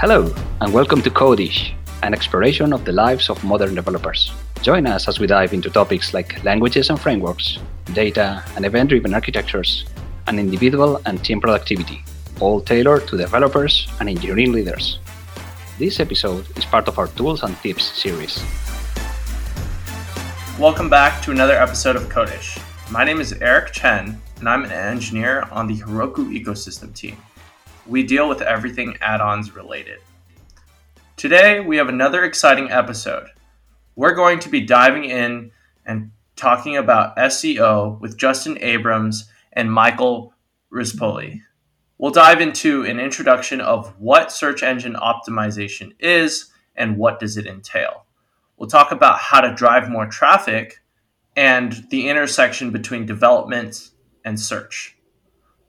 Hello, and welcome to Codish, an exploration of the lives of modern developers. Join us as we dive into topics like languages and frameworks, data and event driven architectures, and individual and team productivity, all tailored to developers and engineering leaders. This episode is part of our Tools and Tips series. Welcome back to another episode of Codish. My name is Eric Chen, and I'm an engineer on the Heroku ecosystem team we deal with everything add ons related. Today, we have another exciting episode. We're going to be diving in and talking about SEO with Justin Abrams and Michael Rispoli. We'll dive into an introduction of what search engine optimization is and what does it entail. We'll talk about how to drive more traffic and the intersection between development and search.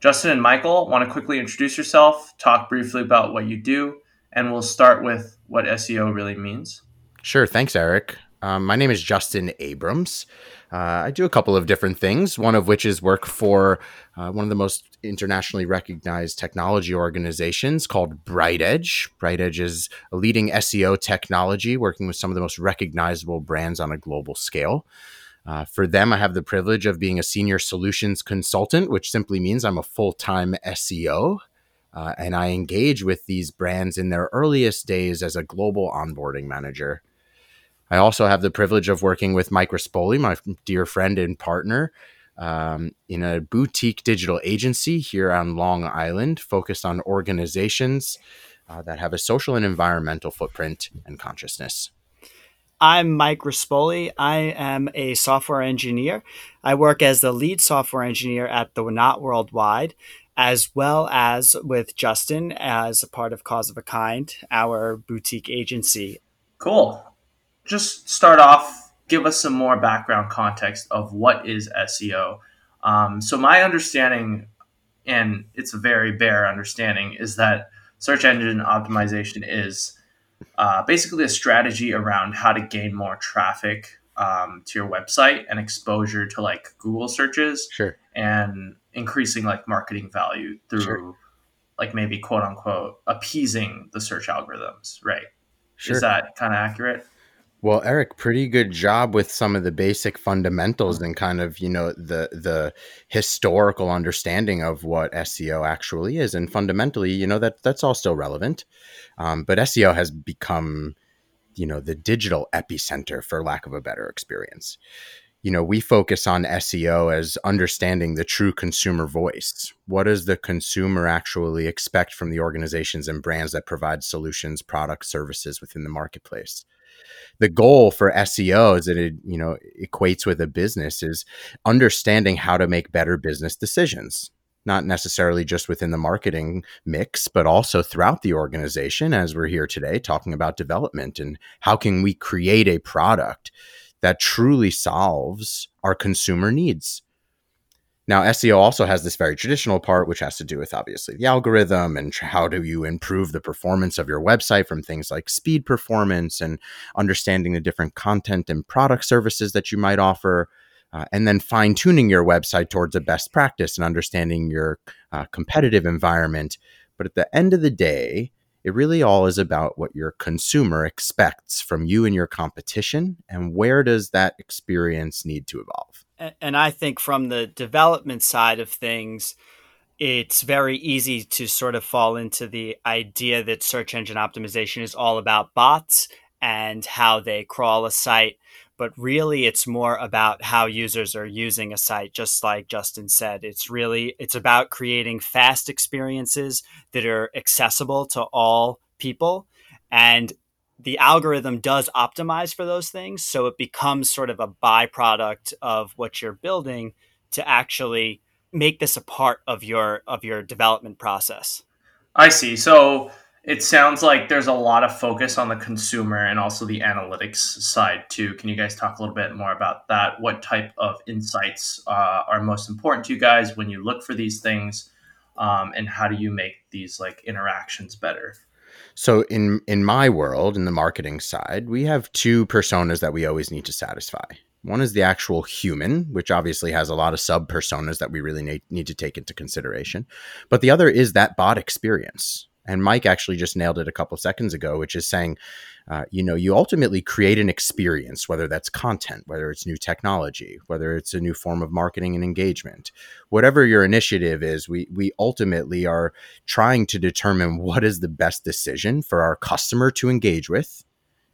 Justin and Michael, want to quickly introduce yourself, talk briefly about what you do, and we'll start with what SEO really means. Sure. Thanks, Eric. Um, my name is Justin Abrams. Uh, I do a couple of different things, one of which is work for uh, one of the most internationally recognized technology organizations called BrightEdge. BrightEdge is a leading SEO technology working with some of the most recognizable brands on a global scale. Uh, for them, I have the privilege of being a senior solutions consultant, which simply means I'm a full time SEO. Uh, and I engage with these brands in their earliest days as a global onboarding manager. I also have the privilege of working with Mike Rispoli, my dear friend and partner, um, in a boutique digital agency here on Long Island, focused on organizations uh, that have a social and environmental footprint and consciousness. I'm Mike Rispoli. I am a software engineer. I work as the lead software engineer at the Knot Worldwide, as well as with Justin as a part of Cause of a Kind, our boutique agency. Cool. Just start off, give us some more background context of what is SEO. Um, so, my understanding, and it's a very bare understanding, is that search engine optimization is uh, basically a strategy around how to gain more traffic um, to your website and exposure to like Google searches. Sure. And increasing like marketing value through sure. like maybe quote unquote appeasing the search algorithms, right? Sure. Is that kind of accurate? Well, Eric, pretty good job with some of the basic fundamentals and kind of, you know, the the historical understanding of what SEO actually is. And fundamentally, you know, that that's all still relevant. Um, but SEO has become, you know, the digital epicenter for lack of a better experience. You know, we focus on SEO as understanding the true consumer voice. What does the consumer actually expect from the organizations and brands that provide solutions, products, services within the marketplace? The goal for SEO is that it you know equates with a business is understanding how to make better business decisions not necessarily just within the marketing mix but also throughout the organization as we're here today talking about development and how can we create a product that truly solves our consumer needs now, SEO also has this very traditional part, which has to do with obviously the algorithm and how do you improve the performance of your website from things like speed performance and understanding the different content and product services that you might offer. Uh, and then fine tuning your website towards a best practice and understanding your uh, competitive environment. But at the end of the day, it really all is about what your consumer expects from you and your competition and where does that experience need to evolve and I think from the development side of things, it's very easy to sort of fall into the idea that search engine optimization is all about bots and how they crawl a site. But really, it's more about how users are using a site, just like Justin said. It's really it's about creating fast experiences that are accessible to all people. And the algorithm does optimize for those things. So it becomes sort of a byproduct of what you're building to actually make this a part of your of your development process. I see. So it sounds like there's a lot of focus on the consumer and also the analytics side too. Can you guys talk a little bit more about that? What type of insights uh, are most important to you guys when you look for these things, um, and how do you make these like interactions better? So in in my world, in the marketing side, we have two personas that we always need to satisfy. One is the actual human, which obviously has a lot of sub personas that we really need, need to take into consideration. But the other is that bot experience. And Mike actually just nailed it a couple seconds ago, which is saying, uh, you know, you ultimately create an experience, whether that's content, whether it's new technology, whether it's a new form of marketing and engagement, whatever your initiative is, we we ultimately are trying to determine what is the best decision for our customer to engage with,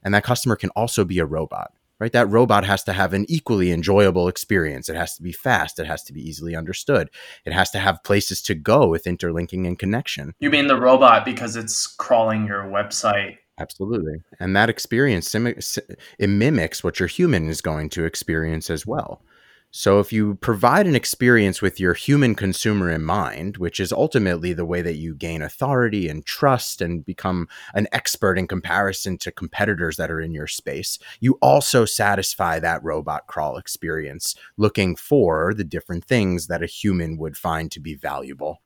and that customer can also be a robot right? That robot has to have an equally enjoyable experience. It has to be fast. It has to be easily understood. It has to have places to go with interlinking and connection. You mean the robot because it's crawling your website? Absolutely. And that experience, it mimics what your human is going to experience as well. So if you provide an experience with your human consumer in mind, which is ultimately the way that you gain authority and trust and become an expert in comparison to competitors that are in your space, you also satisfy that robot crawl experience looking for the different things that a human would find to be valuable.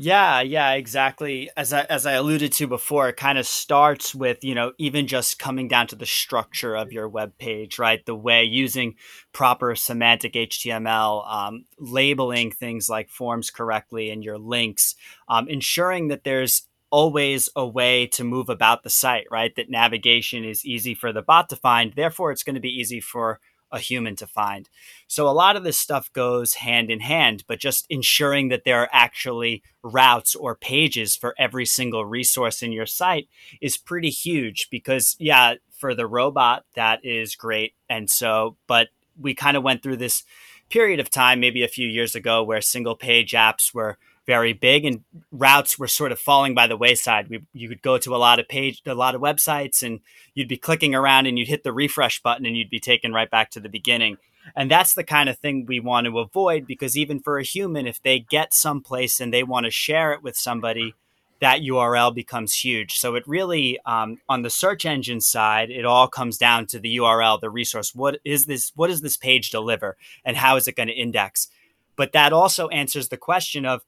Yeah, yeah, exactly. As I, as I alluded to before, it kind of starts with, you know, even just coming down to the structure of your web page, right? The way using proper semantic HTML, um, labeling things like forms correctly and your links, um, ensuring that there's always a way to move about the site, right? That navigation is easy for the bot to find. Therefore, it's going to be easy for a human to find. So a lot of this stuff goes hand in hand, but just ensuring that there are actually routes or pages for every single resource in your site is pretty huge because yeah, for the robot that is great. And so but we kind of went through this period of time maybe a few years ago where single page apps were very big and routes were sort of falling by the wayside. We, you could go to a lot of page, a lot of websites and you'd be clicking around and you'd hit the refresh button and you'd be taken right back to the beginning. And that's the kind of thing we want to avoid because even for a human, if they get someplace and they want to share it with somebody, that URL becomes huge. So it really, um, on the search engine side, it all comes down to the URL, the resource. What is this? What does this page deliver, and how is it going to index? But that also answers the question of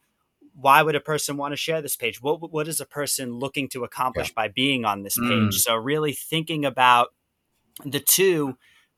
why would a person want to share this page? What what is a person looking to accomplish yeah. by being on this page? Mm. So really thinking about the two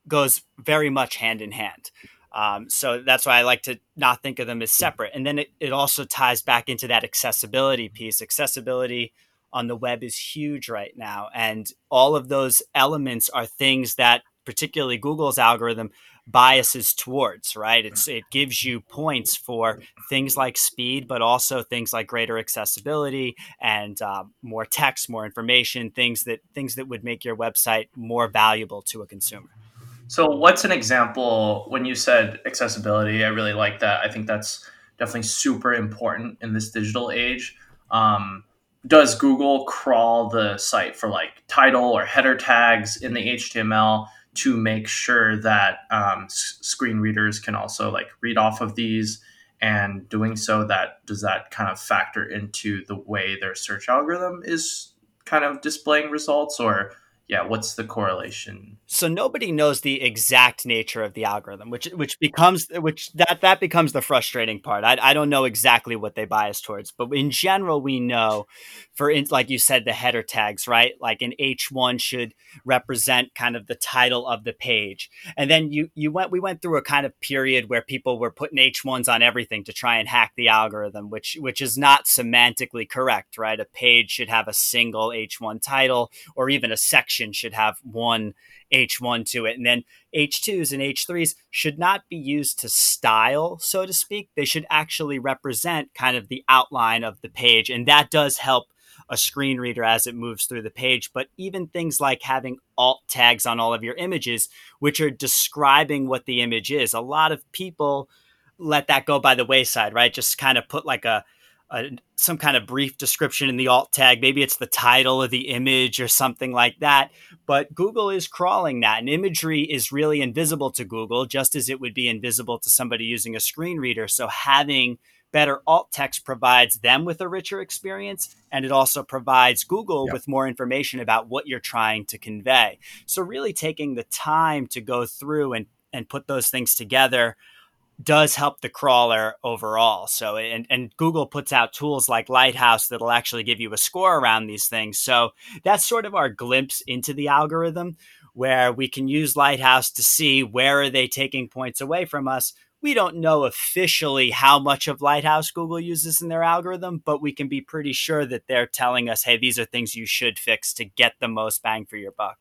goes very much hand in hand. Um, so that's why I like to not think of them as separate. And then it, it also ties back into that accessibility piece. Accessibility on the web is huge right now. And all of those elements are things that particularly Google's algorithm biases towards, right? It's it gives you points for things like speed, but also things like greater accessibility and uh, more text, more information, things that things that would make your website more valuable to a consumer. So, what's an example when you said accessibility? I really like that. I think that's definitely super important in this digital age. Um, does Google crawl the site for like title or header tags in the HTML? To make sure that um, s- screen readers can also like read off of these and doing so that does that kind of factor into the way their search algorithm is kind of displaying results or yeah what's the correlation so nobody knows the exact nature of the algorithm which which becomes which that that becomes the frustrating part. I, I don't know exactly what they bias towards but in general we know for in, like you said the header tags right? Like an h1 should represent kind of the title of the page. And then you you went we went through a kind of period where people were putting h1s on everything to try and hack the algorithm which which is not semantically correct right? A page should have a single h1 title or even a section should have one H1 to it. And then H2s and H3s should not be used to style, so to speak. They should actually represent kind of the outline of the page. And that does help a screen reader as it moves through the page. But even things like having alt tags on all of your images, which are describing what the image is, a lot of people let that go by the wayside, right? Just kind of put like a a, some kind of brief description in the alt tag. Maybe it's the title of the image or something like that. But Google is crawling that. And imagery is really invisible to Google, just as it would be invisible to somebody using a screen reader. So having better alt text provides them with a richer experience. And it also provides Google yep. with more information about what you're trying to convey. So really taking the time to go through and, and put those things together does help the crawler overall. So, and, and Google puts out tools like Lighthouse that'll actually give you a score around these things. So, that's sort of our glimpse into the algorithm where we can use Lighthouse to see where are they taking points away from us we don't know officially how much of Lighthouse Google uses in their algorithm, but we can be pretty sure that they're telling us, hey, these are things you should fix to get the most bang for your buck.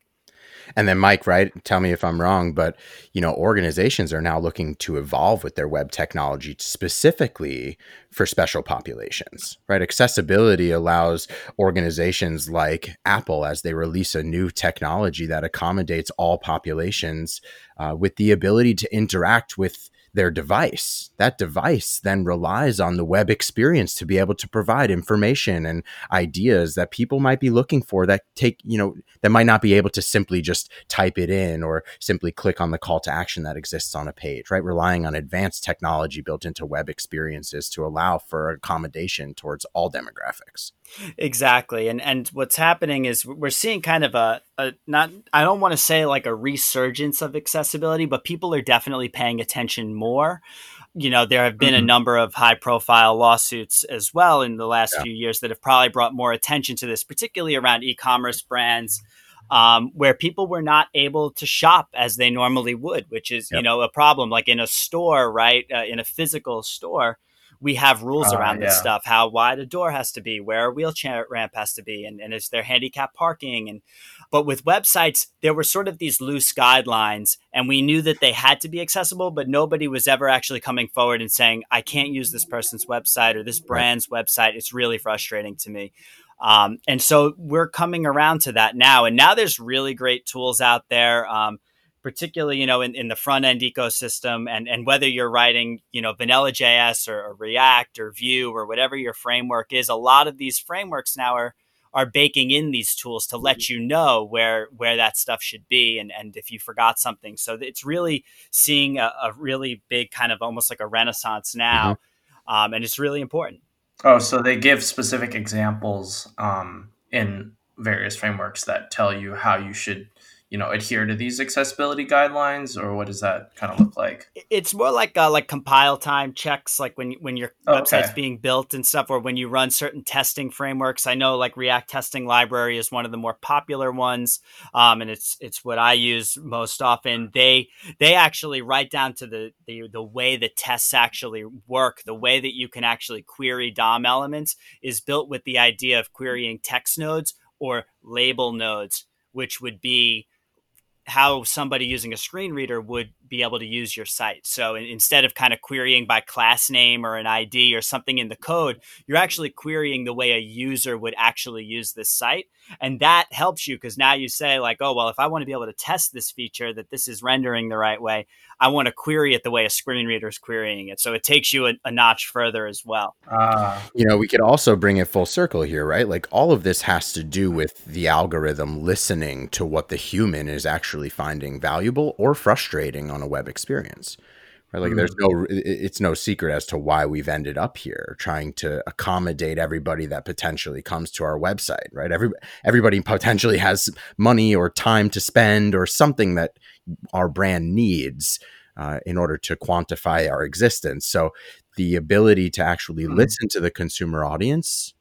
And then Mike, right? Tell me if I'm wrong, but you know, organizations are now looking to evolve with their web technology specifically for special populations, right? Accessibility allows organizations like Apple as they release a new technology that accommodates all populations uh, with the ability to interact with their device. That device then relies on the web experience to be able to provide information and ideas that people might be looking for that take, you know, that might not be able to simply just type it in or simply click on the call to action that exists on a page, right? Relying on advanced technology built into web experiences to allow for accommodation towards all demographics. Exactly. And and what's happening is we're seeing kind of a, a not I don't want to say like a resurgence of accessibility, but people are definitely paying attention more. You know, there have been mm-hmm. a number of high profile lawsuits as well in the last yeah. few years that have probably brought more attention to this, particularly around e commerce brands. Um, where people were not able to shop as they normally would, which is, yep. you know, a problem. Like in a store, right? Uh, in a physical store, we have rules uh, around this stuff how wide a door has to be where a wheelchair ramp has to be and, and is there handicap parking and but with websites there were sort of these loose guidelines and we knew that they had to be accessible but nobody was ever actually coming forward and saying i can't use this person's website or this brand's website. It's really frustrating to me. Um, and so we're coming around to that now and now there's really great tools out there. Um, particularly you know in, in the front end ecosystem and and whether you're writing you know vanilla js or, or, react or vue or whatever your framework is a lot of these frameworks now are are baking in these tools to let you know where where that stuff should be and and if you forgot something. So it's really seeing a, a really big kind of almost like a renaissance now mm-hmm. um, and it's really important. Oh so they give specific examples um, in various frameworks that tell you how you should you know adhere to these accessibility guidelines or what does that kind of look like? It's more like uh, like compile time checks like when when your okay. website's being built and stuff or when you run certain testing frameworks. I know like react testing library is one of the more popular ones um, and it's it's what i use most often. They they actually write down to the, the the way the tests actually work the way that you can actually query dom elements is built with the idea of querying text nodes or label nodes which would be how somebody using a screen reader would be able to use your site. So instead of kind of querying by class name or an ID or something in the code, you're actually querying the way a user would actually use this site. And that helps you because now you say, like, oh, well, if I want to be able to test this feature that this is rendering the right way, I want to query it the way a screen reader is querying it. So it takes you a, a notch further as well. Uh, you know, we could also bring it full circle here, right? Like all of this has to do with the algorithm listening to what the human is actually finding valuable or frustrating on a web experience. Right? Like mm-hmm. there's no it's no secret as to why we've ended up here trying to accommodate everybody that potentially comes to our website, right? Every everybody potentially has money or time to spend or something that our brand needs uh, in order to quantify our existence. So the ability to actually mm-hmm. listen to the consumer audience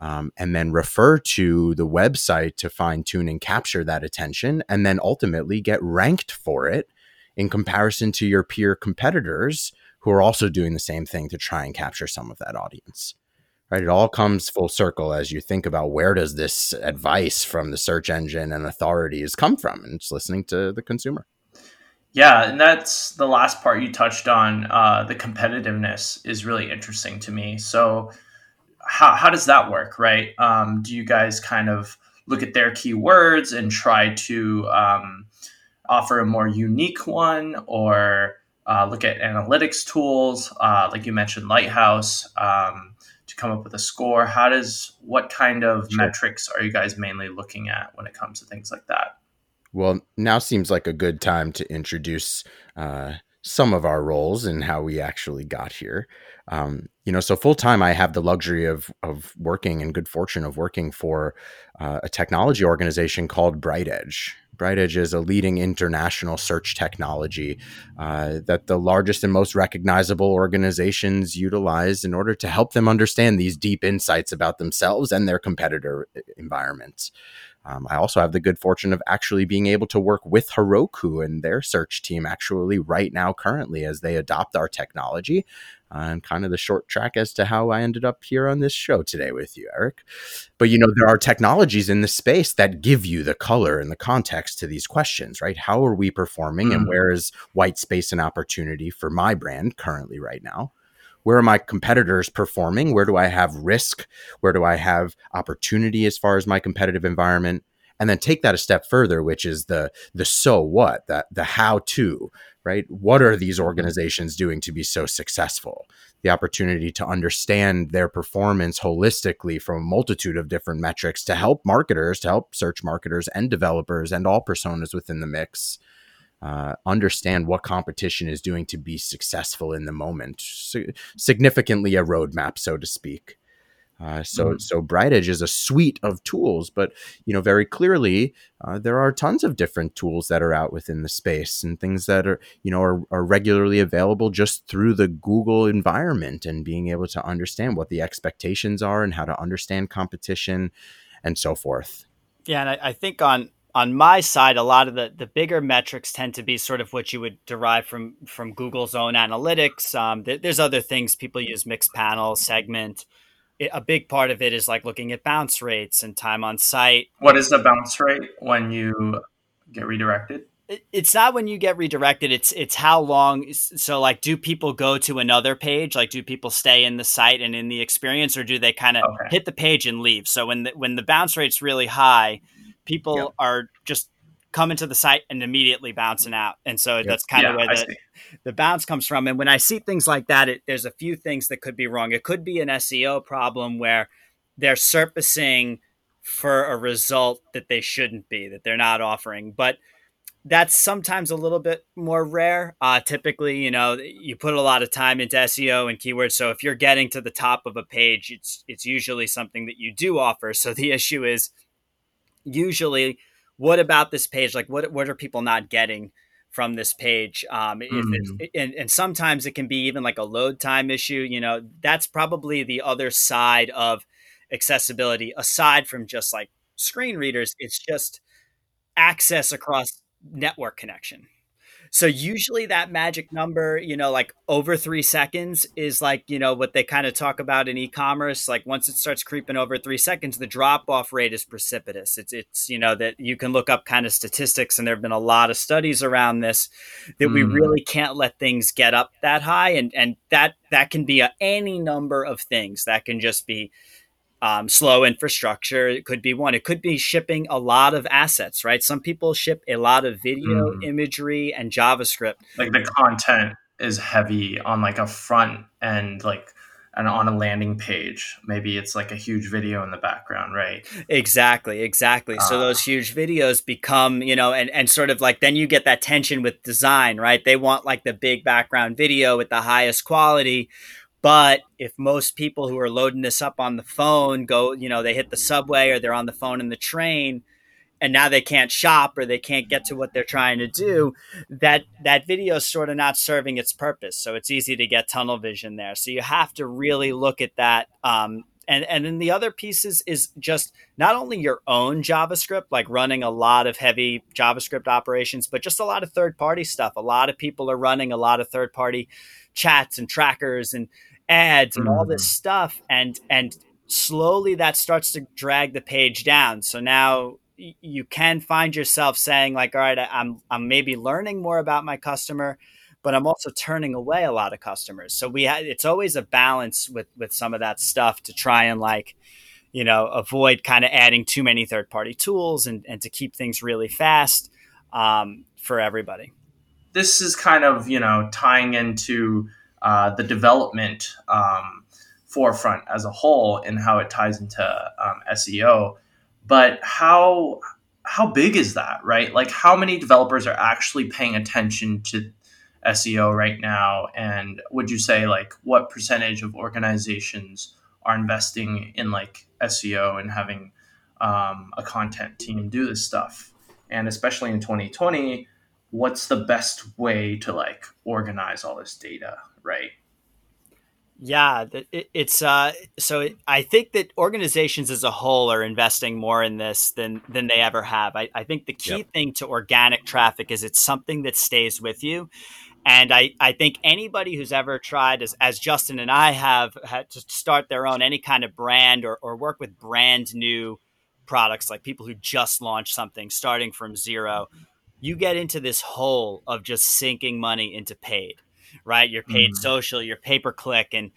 um, and then refer to the website to fine tune and capture that attention, and then ultimately get ranked for it in comparison to your peer competitors who are also doing the same thing to try and capture some of that audience. Right? It all comes full circle as you think about where does this advice from the search engine and authorities come from, and it's listening to the consumer. Yeah, and that's the last part you touched on. Uh, the competitiveness is really interesting to me. So how, how does that work, right? Um, do you guys kind of look at their keywords and try to um, offer a more unique one or uh, look at analytics tools, uh, like you mentioned, Lighthouse, um, to come up with a score? How does, what kind of sure. metrics are you guys mainly looking at when it comes to things like that? Well, now seems like a good time to introduce uh, some of our roles and how we actually got here. Um, you know, so full time, I have the luxury of of working and good fortune of working for uh, a technology organization called BrightEdge. BrightEdge is a leading international search technology uh, that the largest and most recognizable organizations utilize in order to help them understand these deep insights about themselves and their competitor environments. Um, I also have the good fortune of actually being able to work with Heroku and their search team actually right now, currently, as they adopt our technology. Uh, and kind of the short track as to how I ended up here on this show today with you, Eric. But you know, there are technologies in the space that give you the color and the context to these questions, right? How are we performing, mm. and where is white space and opportunity for my brand currently right now? Where are my competitors performing? Where do I have risk? Where do I have opportunity as far as my competitive environment? And then take that a step further, which is the the so what, that the how to, right? What are these organizations doing to be so successful? The opportunity to understand their performance holistically from a multitude of different metrics to help marketers, to help search marketers and developers and all personas within the mix uh, understand what competition is doing to be successful in the moment. So, significantly a roadmap, so to speak. Uh, so, mm. so BrightEdge is a suite of tools, but you know very clearly uh, there are tons of different tools that are out within the space and things that are you know are, are regularly available just through the Google environment and being able to understand what the expectations are and how to understand competition and so forth. Yeah, and I, I think on on my side, a lot of the, the bigger metrics tend to be sort of what you would derive from from Google's own analytics. Um, th- there's other things people use, Mixpanel, segment. It, a big part of it is like looking at bounce rates and time on site. What is the bounce rate when you get redirected? it's not when you get redirected it's it's how long so like do people go to another page like do people stay in the site and in the experience or do they kind of okay. hit the page and leave so when the, when the bounce rate's really high people yep. are just coming to the site and immediately bouncing out. And so yep. that's kind yeah, of where the, the bounce comes from. And when I see things like that, it, there's a few things that could be wrong. It could be an SEO problem where they're surfacing for a result that they shouldn't be, that they're not offering. But that's sometimes a little bit more rare. Uh, typically, you know, you put a lot of time into SEO and keywords. So if you're getting to the top of a page, it's it's usually something that you do offer. So the issue is usually what about this page? Like what what are people not getting from this page? Um, mm. and, and sometimes it can be even like a load time issue you know that's probably the other side of accessibility. Aside from just like screen readers it's just access across network connection so usually that magic number, you know, like over three seconds is like, you know, what they kind of talk about in e-commerce. Like once it starts creeping over three seconds, the drop off rate is precipitous. It's, it's, you know, that you can look up kind of statistics and there have been a lot of studies around this that mm. we really can't let things get up that high. And, and that, that can be a, any number of things that can just be, um, slow infrastructure. It could be one. It could be shipping a lot of assets, right? Some people ship a lot of video, mm. imagery, and JavaScript. Like the content is heavy on like a front end, like and on a landing page maybe it's like a huge video in the background right exactly exactly uh, so those huge videos become you know and, and sort of like then you get that tension with design right they want like the big background video with the highest quality but if most people who are loading this up on the phone go, you know, they hit the subway or they're on the phone in the train and now they can't shop or they can't get to what they're trying to do, that that video is sort of not serving its purpose. So it's easy to get tunnel vision there. So you have to really look at that. Um, and and then the other pieces is just not only your own JavaScript, like running a lot of heavy JavaScript operations, but just a lot of third party stuff. A lot of people are running a lot of third party chats and trackers and ads and all this mm. stuff and and slowly that starts to drag the page down. So now you can find yourself saying like all right i'm i'm maybe learning more about my customer but i'm also turning away a lot of customers. So we ha- it's always a balance with with some of that stuff to try and like you know avoid kind of adding too many third party tools and and to keep things really fast um, for everybody. This is kind of you know tying into uh, the development um, forefront as a whole and how it ties into um, SEO. But how how big is that, right? Like how many developers are actually paying attention to SEO right now? And would you say like what percentage of organizations are investing in like SEO and having um, a content team do this stuff? And especially in 2020, what's the best way to like organize all this data? right? Yeah, it's uh, so I think that organizations as a whole are investing more in this than than they ever have. I, I think the key yep. thing to organic traffic is it's something that stays with you. And I, I think anybody who's ever tried, as, as Justin and I have, had to start their own any kind of brand or, or work with brand new products, like people who just launched something starting from zero, you get into this hole of just sinking money into paid right? You're paid mm-hmm. social, your pay per click, and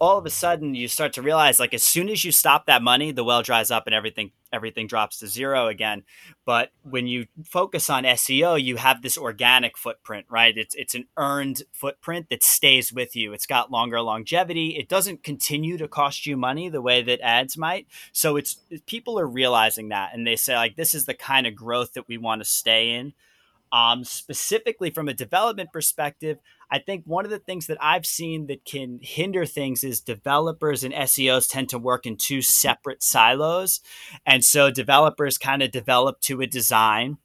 all of a sudden you start to realize like as soon as you stop that money, the well dries up and everything everything drops to zero again. But when you focus on SEO, you have this organic footprint, right? It's it's an earned footprint that stays with you. It's got longer longevity. It doesn't continue to cost you money the way that ads might. So it's people are realizing that and they say like this is the kind of growth that we want to stay in. Um, specifically from a development perspective, I think one of the things that I've seen that can hinder things is developers and SEOs tend to work in two separate silos. And so developers kind of develop to a design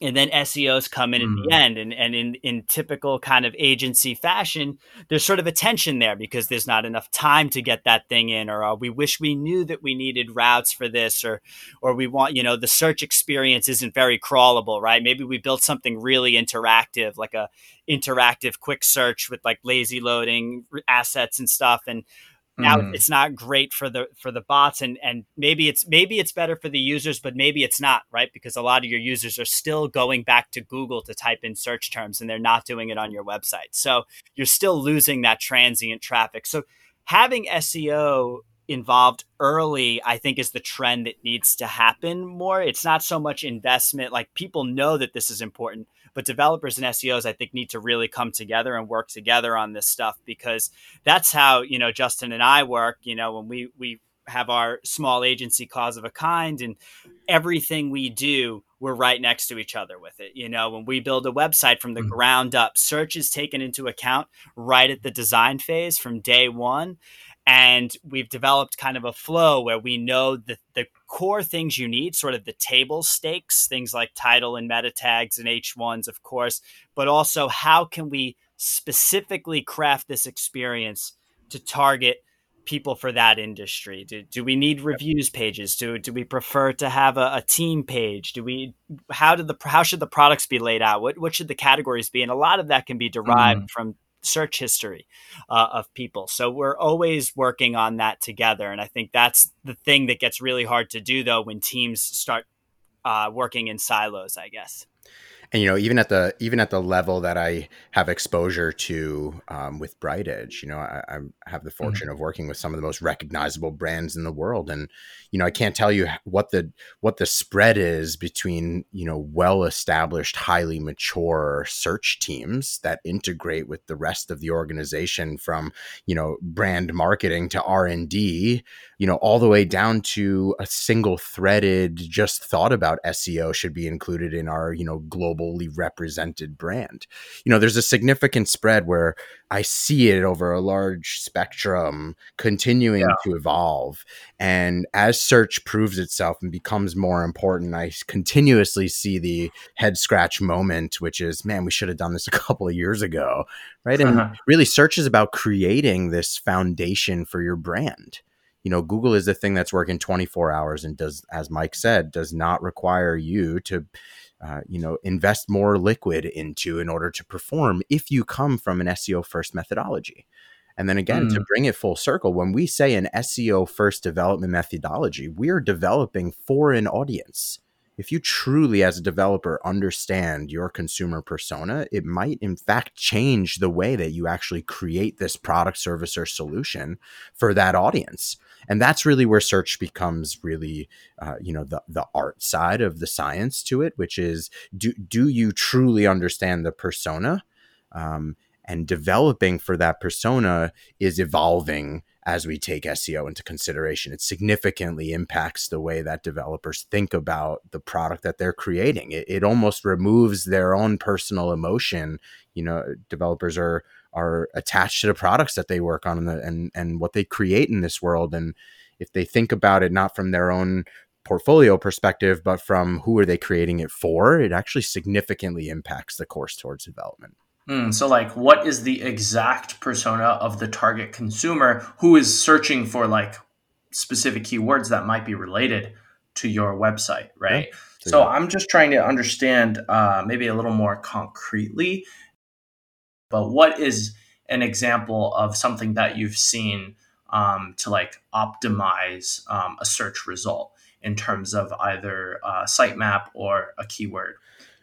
and then SEOs come in mm-hmm. at the mm-hmm. end. And, and in, in typical kind of agency fashion, there's sort of a tension there because there's not enough time to get that thing in, or uh, we wish we knew that we needed routes for this, or or we want, you know, the search experience isn't very crawlable, right? Maybe we built something really interactive, like a interactive quick search with like lazy loading assets and stuff. And now mm. it's not great for the for the bots and and maybe it's maybe it's better for the users but maybe it's not right? Because a lot of your users are still going back to google to type in search terms and they're not doing it on your website. So you're still losing that transient traffic. So having seo involved early i think is the trend that needs to happen more. It's not so much investment. Like people know that this is important but developers and SEOs, I think, need to really come together and work together on this stuff because that's how you know Justin and I work. You know, when we we have our small agency cause of a kind and everything we do we're right next to each other with it you know when we build a website from the mm-hmm. ground up search is taken into account right at the design phase from day one and we've developed kind of a flow where we know the, the core things you need sort of the table stakes things like title and meta tags and h1s of course but also how can we specifically craft this experience to target people for that industry? Do, do we need reviews pages? Do, do we prefer to have a, a team page? Do we how did the how should the products be laid out? What, what should the categories be? And a lot of that can be derived mm. from search history uh, of people. So we're always working on that together. And I think that's the thing that gets really hard to do, though, when teams start uh, working in silos, I guess and you know even at the even at the level that i have exposure to um, with BrightEdge you know I, I have the mm-hmm. fortune mm-hmm. of working with some of the most recognizable brands in the world and you know i can't tell you what the what the spread is between you know well established highly mature search teams that integrate with the rest of the organization from you know brand marketing to r&d you know all the way down to a single threaded just thought about seo should be included in our you know globally represented brand. You know, there's a significant spread where I see it over a large spectrum continuing yeah. to evolve. And as search proves itself and becomes more important, I continuously see the head scratch moment, which is, man, we should have done this a couple of years ago. Right. And uh-huh. really, search is about creating this foundation for your brand you know google is the thing that's working 24 hours and does as mike said does not require you to uh, you know invest more liquid into in order to perform if you come from an SEO first methodology. And then again, mm. to bring it full circle, when we say an SEO first development methodology, we're developing for an audience. If you truly, as a developer, understand your consumer persona, it might in fact change the way that you actually create this product, service, or solution for that audience and that's really where search becomes really uh, you know the the art side of the science to it which is do do you truly understand the persona um, and developing for that persona is evolving as we take SEO into consideration. It significantly impacts the way that developers think about the product that they're creating. It, it almost removes their own personal emotion. You know, developers are are attached to the products that they work on and the, and and what they create in this world. And if they think about it not from their own portfolio perspective, but from who are they creating it for, it actually significantly impacts the course towards development. Mm, so, like, what is the exact persona of the target consumer who is searching for like specific keywords that might be related to your website, right? Yeah. So. I'm just trying to understand uh, maybe a little more concretely, but what is an example of something that you've seen um, to like optimize um, a search result in terms of either a sitemap or a keyword?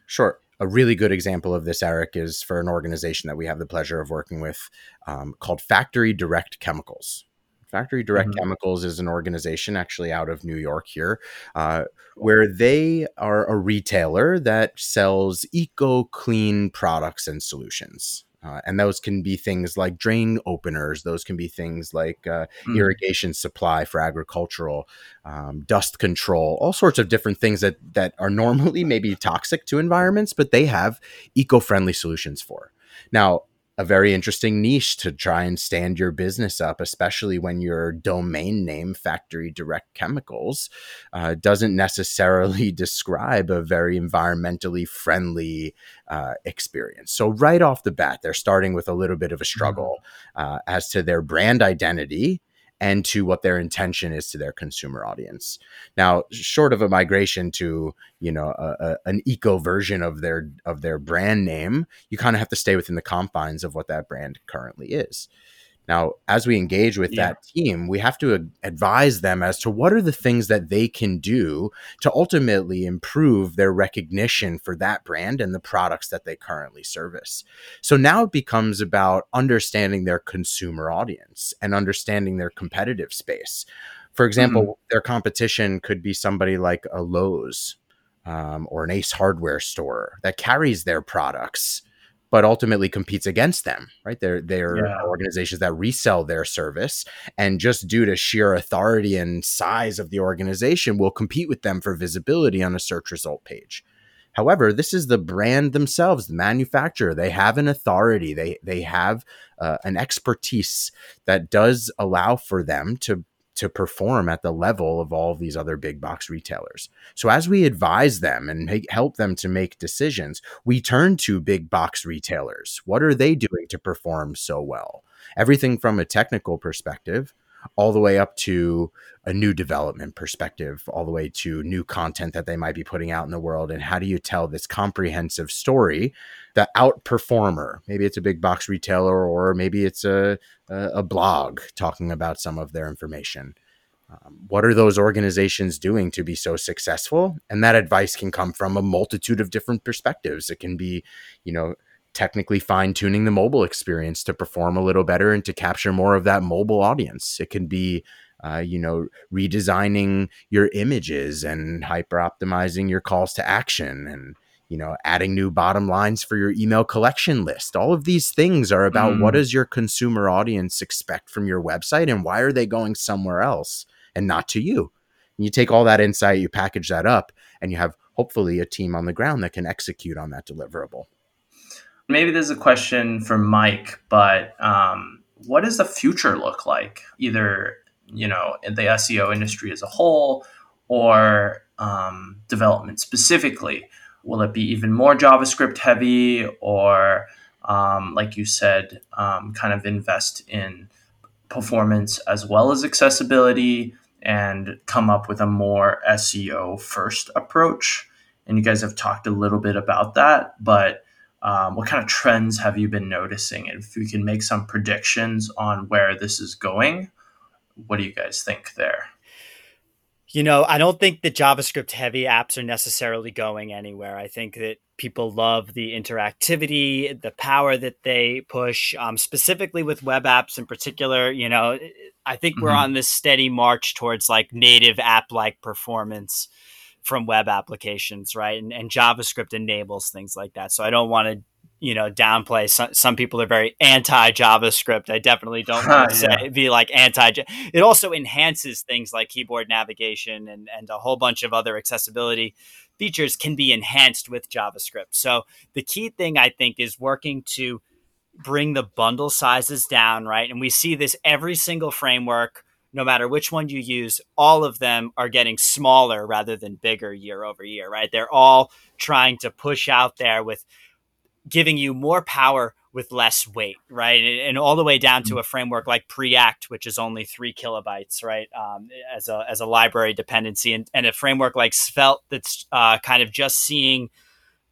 Sure a really good example of this, Eric, is for an organization that we have the pleasure of working with um, called Factory Direct Chemicals. Factory Direct mm-hmm. Chemicals is an organization actually out of New York here, uh, where they are a retailer that sells eco clean products and solutions. Uh, and those can be things like drain openers. Those can be things like uh, mm. irrigation supply for agricultural, um, dust control, all sorts of different things that that are normally maybe toxic to environments, but they have eco-friendly solutions for. Now, a very interesting niche to try and stand your business up, especially when your domain name, Factory Direct Chemicals, uh, doesn't necessarily describe a very environmentally friendly uh, experience. So, right off the bat, they're starting with a little bit of a struggle mm-hmm. uh, as to their brand identity and to what their intention is to their consumer audience. Now, short of a migration to you know a, a, an eco version of their of their brand name, you kind of have to stay within the confines of what that brand currently is. Now, as we engage with yeah. that team, we have to advise them as to what are the things that they can do to ultimately improve their recognition for that brand and the products that they currently service. So now it becomes about understanding their consumer audience and understanding their competitive space. For example, mm-hmm. their competition could be somebody like a Lowe's um, or an Ace Hardware store that carries their products but ultimately competes against them, right? They're they're yeah. organizations that resell their service, and just due to sheer authority and size of the organization, will compete with them for visibility on a search result page. However, this is the brand themselves, the manufacturer. They have an authority. They they have uh, an expertise that does allow for them to to perform at the level of all of these other big box retailers. So as we advise them and make, help them to make decisions, we turn to big box retailers. What are they doing to perform so well? Everything from a technical perspective all the way up to a new development perspective, all the way to new content that they might be putting out in the world. And how do you tell this comprehensive story the outperformer. Maybe it's a big box retailer, or maybe it's a a, blog talking about some of their information. Um, what are those organizations doing to be so successful? And that advice can come from a multitude of different perspectives. It can be, you know, technically fine tuning the mobile experience to perform a little better and to capture more of that mobile audience. It can be, uh, you know, redesigning your images and hyper optimizing your calls to action and you know, adding new bottom lines for your email collection list. All of these things are about mm. what does your consumer audience expect from your website and why are they going somewhere else and not to you? And you take all that insight, you package that up, and you have hopefully a team on the ground that can execute on that deliverable. Maybe there's a question for Mike, but um, what does the future look like, either you know, in the SEO industry as a whole or um, development specifically? will it be even more JavaScript heavy or, um, like you said, um, kind of invest in performance as well as accessibility and come up with a more SEO first approach? And you guys have talked a little bit about that, but um, what kind of trends have you been noticing? And if we can make some predictions on where this is going, what do you guys think there? You know, I don't think the JavaScript heavy apps are necessarily going anywhere. I think that people love the interactivity, the power that they push, um, specifically with web apps in particular. You know, I think mm-hmm. we're on this steady march towards like native app like performance from web applications, right? And, and JavaScript enables things like that. So I don't want to you know downplay some, some people are very anti javascript i definitely don't want to say be like anti it also enhances things like keyboard navigation and, and a whole bunch of other accessibility features can be enhanced with javascript so the key thing i think is working to bring the bundle sizes down right and we see this every single framework no matter which one you use, all of them are getting smaller rather than bigger year over year, right? They're all trying to push out there with giving you more power with less weight, right? And, all the way down to mm-hmm. a framework like Preact, which is only three kilobytes, right, um, as a as a library dependency, and, and a framework like Svelte that's uh, kind of just seeing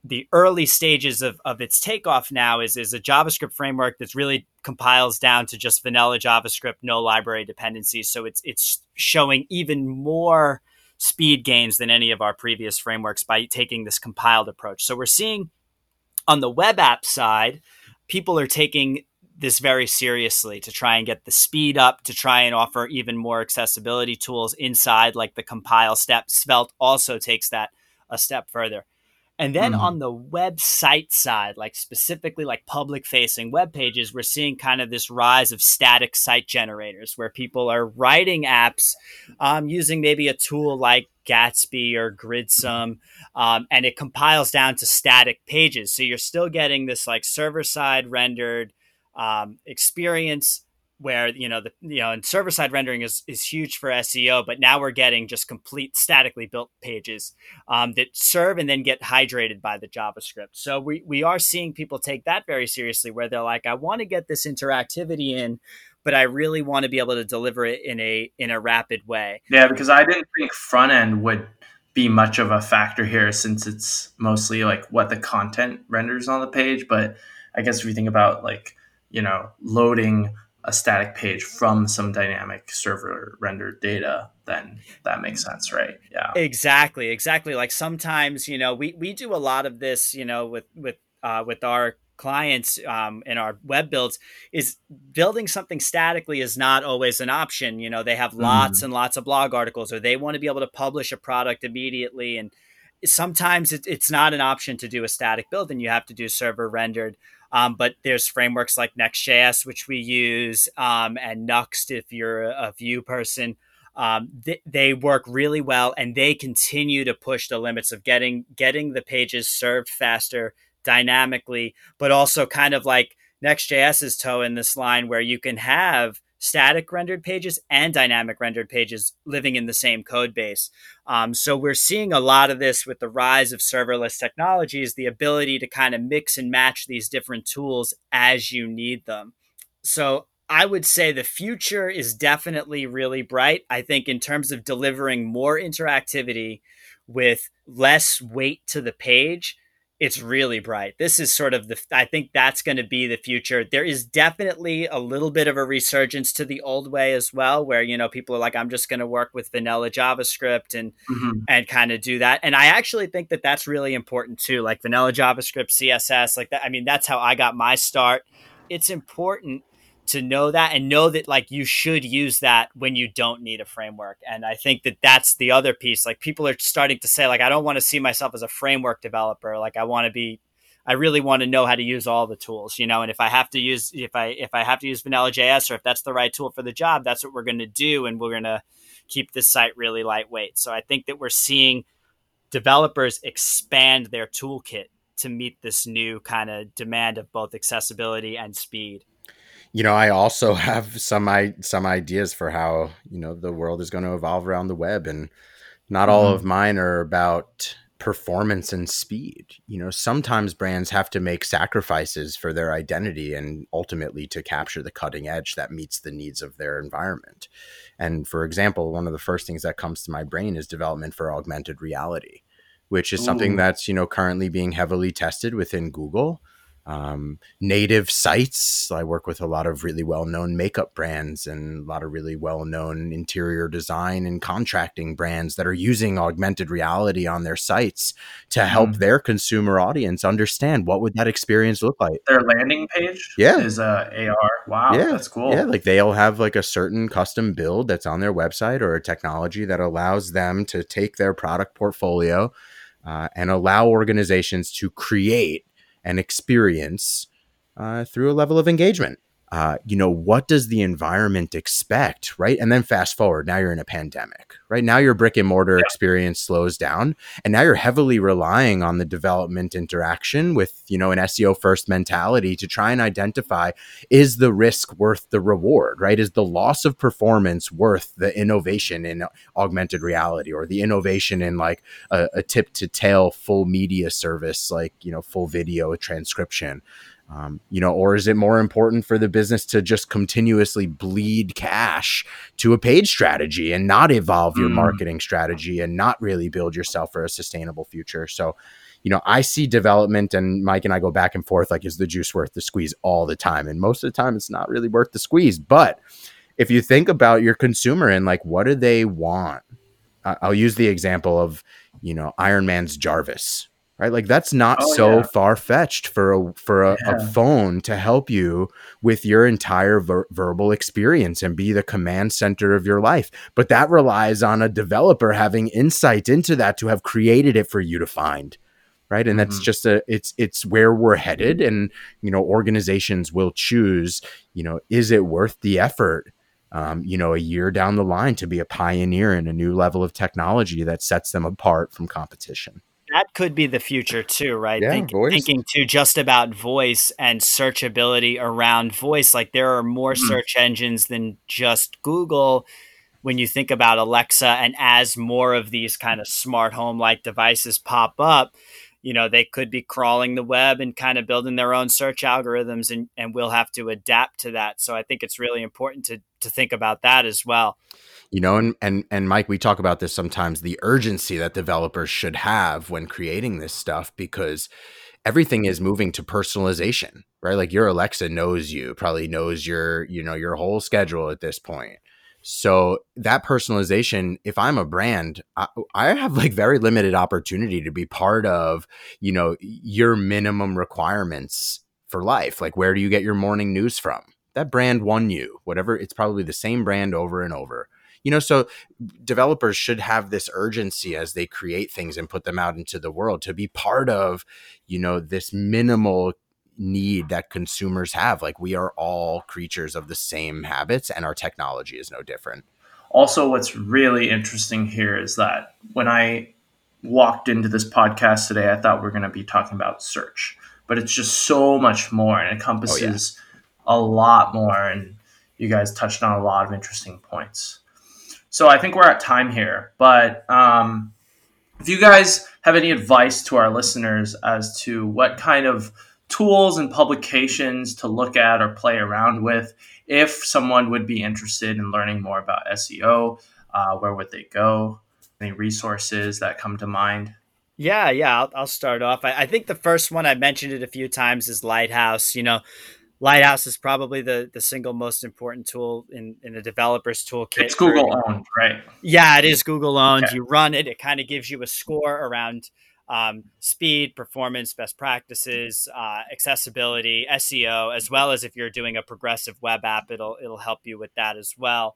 the early stages of, of its takeoff now is is a JavaScript framework that's really compiles down to just vanilla JavaScript, no library dependencies. So it's it's showing even more speed gains than any of our previous frameworks by taking this compiled approach. So we're seeing on the web app side, people are taking this very seriously to try and get the speed up, to try and offer even more accessibility tools inside, like the compile step. Svelte also takes that a step further. And then mm-hmm. on the website side, like specifically like public facing web pages, we're seeing kind of this rise of static site generators where people are writing apps um, using maybe a tool like Gatsby or Gridsome, um, and it compiles down to static pages. So you're still getting this like server side rendered um, experience where you know the you know and server side rendering is is huge for SEO, but now we're getting just complete statically built pages um, that serve and then get hydrated by the JavaScript. So we we are seeing people take that very seriously, where they're like, I want to get this interactivity in, but I really want to be able to deliver it in a in a rapid way. Yeah, because I didn't think front end would be much of a factor here since it's mostly like what the content renders on the page, but I guess if you think about like you know loading a static page from some dynamic server rendered data, then that makes sense, right? Yeah. Exactly, exactly. Like sometimes, you know, we, we do a lot of this, you know, with with uh, with our clients um, in our web builds is building something statically is not always an option. You know, they have lots mm. and lots of blog articles, or they want to be able to publish a product immediately, and sometimes it, it's not an option to do a static build, and you have to do server rendered. Um, but there's frameworks like Next.js, which we use, um, and Nuxt if you're a, Vue person. Um, th- they work really well, and they continue to push the limits of getting getting the pages served faster, dynamically, but also kind of like Next.js's toe in this line where you can have static rendered pages and dynamic rendered pages living in the same code base. Um, so we're seeing a lot of this with the rise of serverless technologies, the ability to kind of mix and match these different tools as you need them. So I would say the future is definitely really bright. I think in terms of delivering more interactivity with less weight to the page, it's really bright. This is sort of the I think that's going to be the future. There is definitely a little bit of a resurgence to the old way as well where you know people are like I'm just going to work with vanilla JavaScript and mm-hmm. and kind of do that. And I actually think that that's really important too. Like vanilla JavaScript, CSS, like that I mean that's how I got my start. It's important to know that and know that like you should use that when you don't need a framework. And i think that that's the other piece like people are starting to say like i don't want to see myself as a framework developer. Like i want to be i really want to know how to use all the tools you know? And if i have to use if i if i have to use vanilla js or if that's the right tool for the job that's what we're going to do and we're going to keep this site really lightweight. So i think that we're seeing developers expand their toolkit to meet this new kind of demand of both accessibility and speed you know, I also have some I some ideas for how you know the world is going to evolve around the web, and not all mm-hmm. of mine are about performance and speed. You know, sometimes brands have to make sacrifices for their identity and ultimately to capture the cutting edge that meets the needs of their environment. And for example, one of the first things that comes to my brain is development for augmented reality, which is Ooh. something that's, you know, currently being heavily tested within Google um, native sites. I work with a lot of really well known makeup brands and a lot of really well known interior design and contracting brands that are using augmented reality on their sites to help mm. their consumer audience understand what would that experience look like. Their landing page yeah. is uh, AR. Wow, yeah. that's cool. Yeah, like they'll have like a certain custom build that's on their website or a technology that allows them to take their product portfolio uh, and allow organizations to create and experience uh, through a level of engagement. Uh, you know, what does the environment expect, right? And then fast forward, now you're in a pandemic, right? Now your brick and mortar yeah. experience slows down, and now you're heavily relying on the development interaction with, you know, an SEO first mentality to try and identify is the risk worth the reward, right? Is the loss of performance worth the innovation in augmented reality or the innovation in like a, a tip to tail full media service, like, you know, full video transcription? Um, you know, or is it more important for the business to just continuously bleed cash to a paid strategy and not evolve your mm. marketing strategy and not really build yourself for a sustainable future? So, you know, I see development and Mike and I go back and forth like, is the juice worth the squeeze all the time? And most of the time, it's not really worth the squeeze. But if you think about your consumer and like, what do they want? I'll use the example of, you know, Iron Man's Jarvis, right? Like that's not oh, so yeah. far fetched for a for a, yeah. a, phone to help you with your entire ver- verbal experience and be the command center of your life. But that relies on a developer having insight into that to have created it for you to find. Right. And mm-hmm. that's just a it's it's where we're headed. And, you know, organizations will choose, you know, is it worth the effort? Um, you know, a year down the line to be a pioneer in a new level of technology that sets them apart from competition that could be the future too, right? Yeah, Think, thinking too just about voice and searchability around voice. Like there are more mm-hmm. search engines than just Google. When you think about Alexa, and as more of these kind of smart home like devices pop up, you know, they could be crawling the web and kind of building their own search algorithms, and, and we'll have to adapt to that. So I think it's really important to to think about that as well you know and and and mike we talk about this sometimes the urgency that developers should have when creating this stuff because everything is moving to personalization right? Like your alexa knows you probably knows your you know your whole schedule at this point. So that personalization if i'm a brand I, I have like very limited opportunity to be part of you know your minimum requirements for life. Like where do you get your morning news from? That brand won you whatever it's probably the same brand over and over you know so developers should have this urgency as they create things and put them out into the world to be part of you know this minimal need that consumers have. Like we are all creatures of the same habits and our technology is no different. Also what's really interesting here is that when i walked into this podcast today i thought we are going to be talking about search but it's just so much more and encompasses oh, yeah. a lot more and you guys touched on a lot of interesting points so I think we're at time here. But um, if you guys have any advice to our listeners as to what kind of tools and publications to look at or play around with, if someone would be interested in learning more about SEO, uh, where would they go? Any resources that come to mind? Yeah, yeah, I'll, I'll start off. I, I, think the first one I mentioned it a few times is Lighthouse. You know, Lighthouse is probably the the single most important tool in in a developer's toolkit. It's Google owned, right? Yeah, it is Google owned. Okay. You run it; it kind of gives you a score around um, speed, performance, best practices, uh, accessibility, SEO, as well as if you're doing a progressive web app, it'll it'll help you with that as well.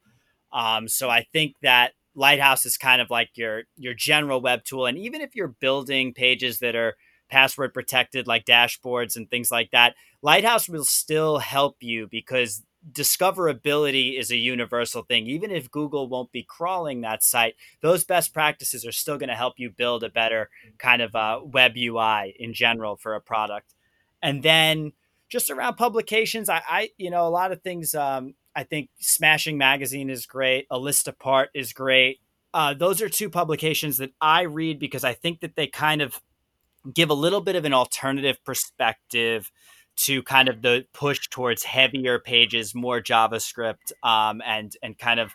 Um, so I think that Lighthouse is kind of like your your general web tool, and even if you're building pages that are password protected like dashboards and things like that, Lighthouse will still help you because discoverability is a universal thing. Even if Google won't be crawling that site, those best practices are still going to help you build a better kind of uh, web UI in general for a product. And then just around publications, I, I you know, a lot of things. Um, I think Smashing Magazine is great. A List Apart is great. Uh, those are two publications that I read because I think that they kind of give a little bit of an alternative perspective to kind of the push towards heavier pages, more JavaScript, um, and and kind of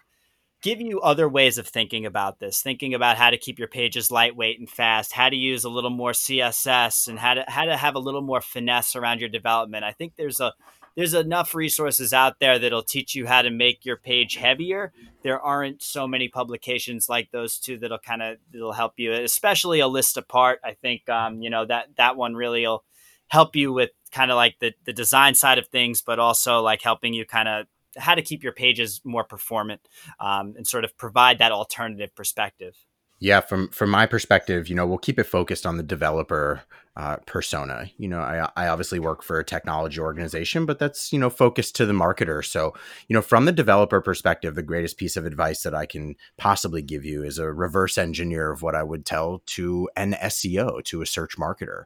give you other ways of thinking about this, thinking about how to keep your pages lightweight and fast, how to use a little more CSS, and how to how to have a little more finesse around your development. I think there's a there's enough resources out there that'll teach you how to make your page heavier. There aren't so many publications like those two that'll kind of that'll help you, especially a list apart. I think um, you know that that one really will help you with kind of like the the design side of things, but also like helping you kind of how to keep your pages more performant um, and sort of provide that alternative perspective. Yeah, from from my perspective, you know, we'll keep it focused on the developer uh, persona. You know, I, I obviously work for a technology organization, but that's you know focused to the marketer. So, you know, from the developer perspective, the greatest piece of advice that I can possibly give you is a reverse engineer of what I would tell to an SEO, to a search marketer.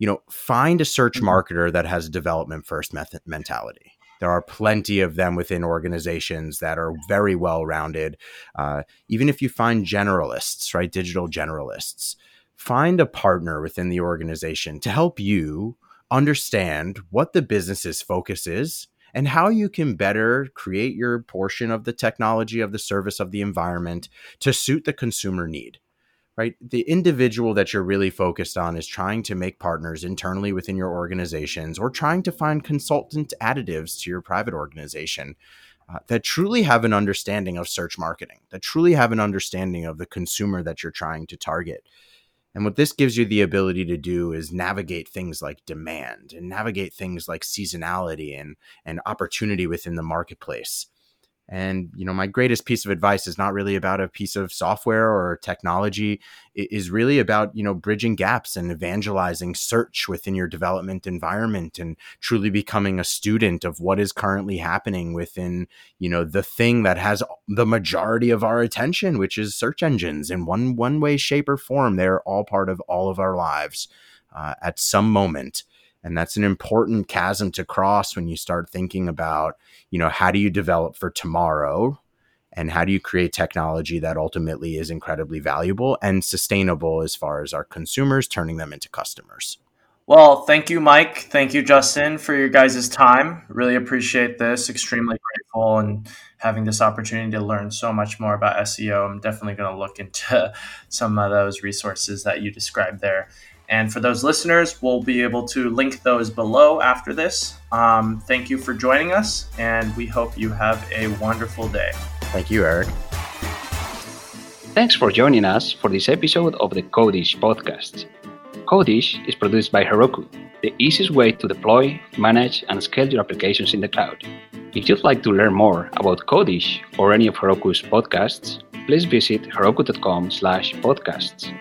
You know, find a search mm-hmm. marketer that has a development first method mentality there are plenty of them within organizations that are very well rounded. Uh, even if you find generalists, right, digital generalists, find a partner within the organization to help you understand what the business's focus is and how you can better create your portion of the technology of the service of the environment to suit the consumer need right? The individual that you're really focused on is trying to make partners internally within your organizations or trying to find consultant additives to your private organization uh, that truly have an understanding of search marketing, that truly have an understanding of the consumer that you're trying to target. And what this gives you the ability to do is navigate things like demand and navigate things like seasonality and, and opportunity within the marketplace. And you know, my greatest piece of advice is not really about a piece of software or technology. It is really about you know bridging gaps and evangelizing search within your development environment and truly becoming a student of what is currently happening within you know the thing that has the majority of our attention, which is search engines in one one way, shape, or form. They're all part of all of our lives uh, at some moment and that's an important chasm to cross when you start thinking about you know how do you develop for tomorrow? And how do you create technology that ultimately is incredibly valuable and sustainable as far as our consumers turning them into customers? Well thank you mike. Thank you justin for your guys' time. Really appreciate this. Extremely grateful and having this opportunity to learn so much more about seo i'm definitely going to look into some of those resources that you described there and for those listeners, we'll be able to link those below after this. Um, thank you for joining us, and we hope you have a wonderful day. Thank you, Eric. Thanks for joining us for this episode of the Codish podcast. Codish is produced by Heroku, the easiest way to deploy, manage, and scale your applications in the cloud. If you'd like to learn more about Codish or any of Heroku's podcasts, please visit heroku.com slash podcasts